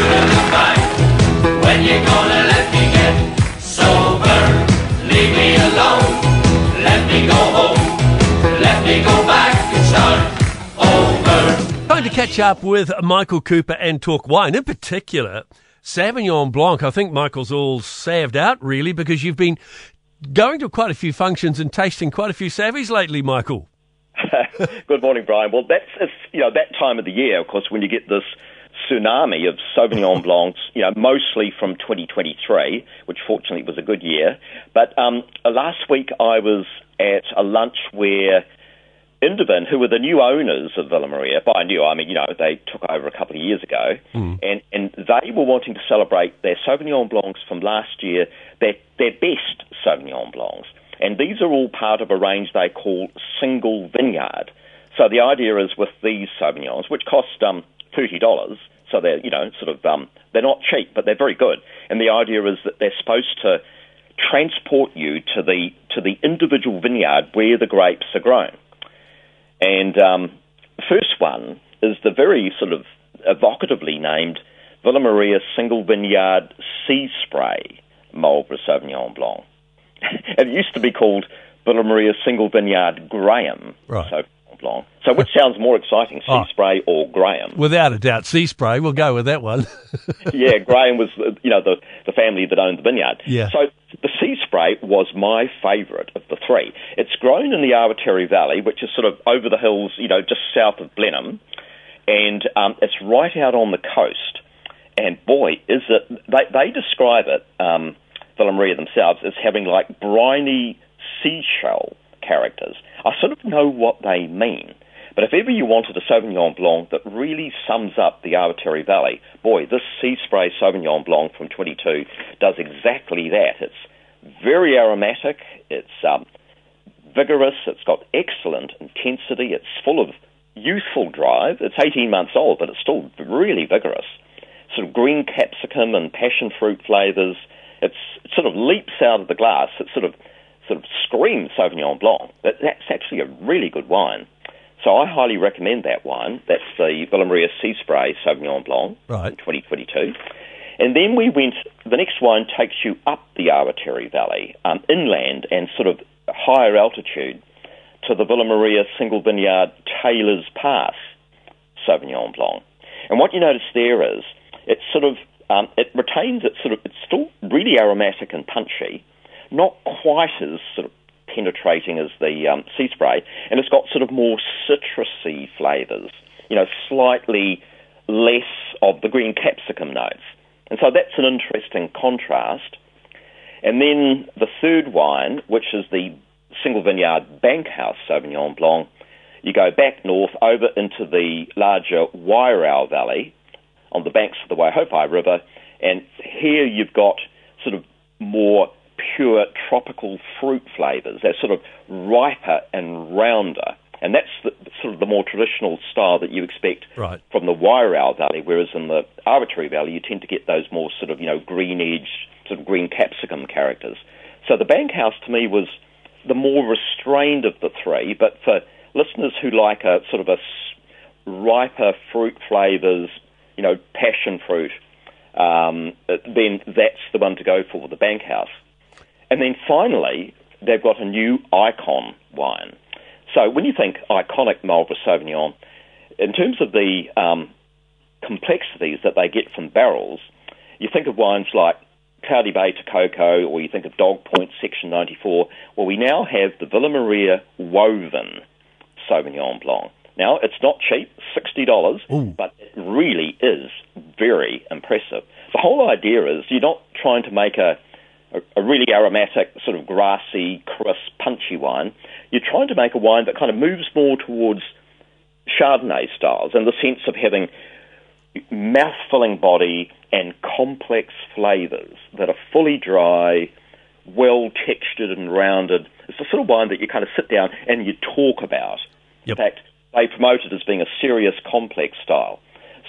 to the fight. When you gonna let me get sober? Leave me alone. Let me go home. Let me go back and start over. Time to catch up with Michael Cooper and talk wine. In particular, Sauvignon Blanc. I think Michael's all saved out, really, because you've been going to quite a few functions and tasting quite a few Savies lately, Michael. Good morning, Brian. Well, that's you know that time of the year, of course, when you get this tsunami of Sauvignon Blancs, you know, mostly from 2023, which fortunately was a good year. But um, last week I was at a lunch where Indevin, who were the new owners of Villa Maria, by new, I mean, you know, they took over a couple of years ago, and, and they were wanting to celebrate their Sauvignon Blancs from last year, their, their best Sauvignon Blancs. And these are all part of a range they call single vineyard. So the idea is with these Sauvignons, which cost um, $30, so they're, you know, sort of, um, they're not cheap, but they're very good. And the idea is that they're supposed to transport you to the, to the individual vineyard where the grapes are grown. And um, the first one is the very sort of evocatively named Villa Maria Single Vineyard Sea Spray Marlborough Sauvignon Blanc. it used to be called Villa Maria Single Vineyard Graham Right. Sauvignon Blanc. So which sounds more exciting, Sea Oh. Spray or Graham? Without a doubt, Sea Spray. We'll go with that one. yeah, Graham was uh, you know the the family that owned the vineyard. Yeah. So the sea spray was my favourite of the three. It's grown in the Awatere Valley, which is sort of over the hills, you know, just south of Blenheim, and um, it's right out on the coast. And boy, is it! They they describe it, um, Villa Maria themselves, as having like briny seashell characters. I sort of know what they mean. But if ever you wanted a Sauvignon Blanc that really sums up the Awatere Valley, boy, this Sea Spray Sauvignon Blanc from 22 does exactly that. It's very aromatic, it's um, vigorous, it's got excellent intensity, it's full of youthful drive. It's 18 months old, but it's still really vigorous. Sort of green capsicum and passion fruit flavours. It's, it sort of leaps out of the glass. It sort of sort of screams Sauvignon Blanc. but that's actually a really good wine. So I highly recommend that wine. That's the Villa Maria Sea Spray Sauvignon Blanc Right. in 2022. And then we went, the next wine takes you up the Awatere Valley, um, inland and sort of higher altitude to the Villa Maria Single Vineyard Taylor's Pass Sauvignon Blanc. And what you notice there is it's sort of, um, it retains its sort of, it's still really aromatic and punchy, not quite as sort of penetrating as the um, sea spray, and it's got sort of more citrusy flavours, you know, slightly less of the green capsicum notes. And so that's an interesting contrast. And then the third wine, which is the single vineyard Bankhouse Sauvignon Blanc, you go back north over into the larger Wairau Valley on the banks of the Waihopai River, and here you've got sort of more pure tropical fruit flavours. They're sort of riper and rounder. And that's the, sort of the more traditional style that you expect Right. from the Wairau Valley, whereas in the Awatere Valley you tend to get those more sort of, you know, green edge, sort of green capsicum characters. So the Bankhouse to me was the more restrained of the three, but for listeners who like a sort of a riper fruit flavours, you know, passion fruit, um, then that's the one to go for, the Bankhouse. And then finally, they've got a new icon wine. So when you think iconic Marlborough Sauvignon, in terms of the um, complexities that they get from barrels, you think of wines like Cloudy Bay Te Koko, or you think of Dog Point Section 94. Well, we now have the Villa Maria Woven Sauvignon Blanc. Now, it's not cheap, $60, Ooh. but it really is very impressive. The whole idea is you're not trying to make a, a, a really aromatic, sort of grassy, crisp, punchy wine. You're trying to make a wine that kind of moves more towards Chardonnay styles in the sense of having mouth-filling body and complex flavours that are fully dry, well textured and rounded. It's the sort of wine that you kind of sit down and you talk about. Yep. In fact, they promote it as being a serious, complex style.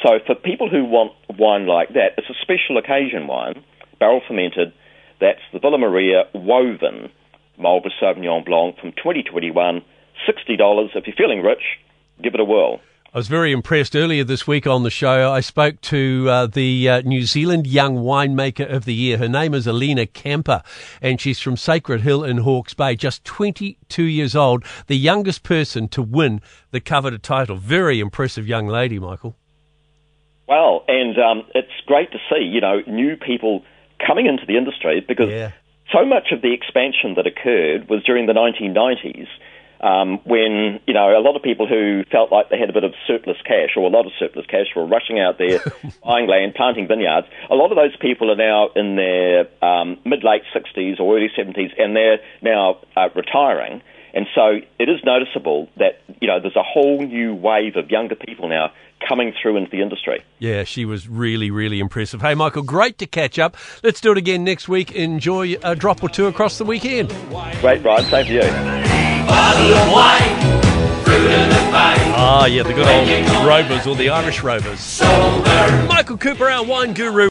So for people who want wine like that, it's a special occasion wine, barrel fermented. That's the Villa Maria Woven Marlborough Sauvignon Blanc from 2021, $60. If you're feeling rich, give it a whirl. I was very impressed earlier this week on the show. I spoke to uh, the uh, New Zealand Young Winemaker of the Year. Her name is Alina Camper, and she's from Sacred Hill in Hawke's Bay, just 22 years old, the youngest person to win the coveted title. Very impressive young lady, Michael. Well, and um, it's great to see, you know, new people coming into the industry because Yeah. so much of the expansion that occurred was during the 1990s um, when, you know, a lot of people who felt like they had a bit of surplus cash or a lot of surplus cash were rushing out there, buying land, planting vineyards. A lot of those people are now in their um, mid-late 60s or early 70s and they're now uh, retiring. And so it is noticeable that, you know, there's a whole new wave of younger people now coming through into the industry. Yeah, she was really, really impressive. Hey, Michael, great to catch up. Let's do it again next week. Enjoy a drop or two across the weekend. Great, Brian. Same to you. Bottle of wine, fruit of the vine, Ah, yeah, the good old Rovers or the Irish Rovers. Michael Cooper, our wine guru.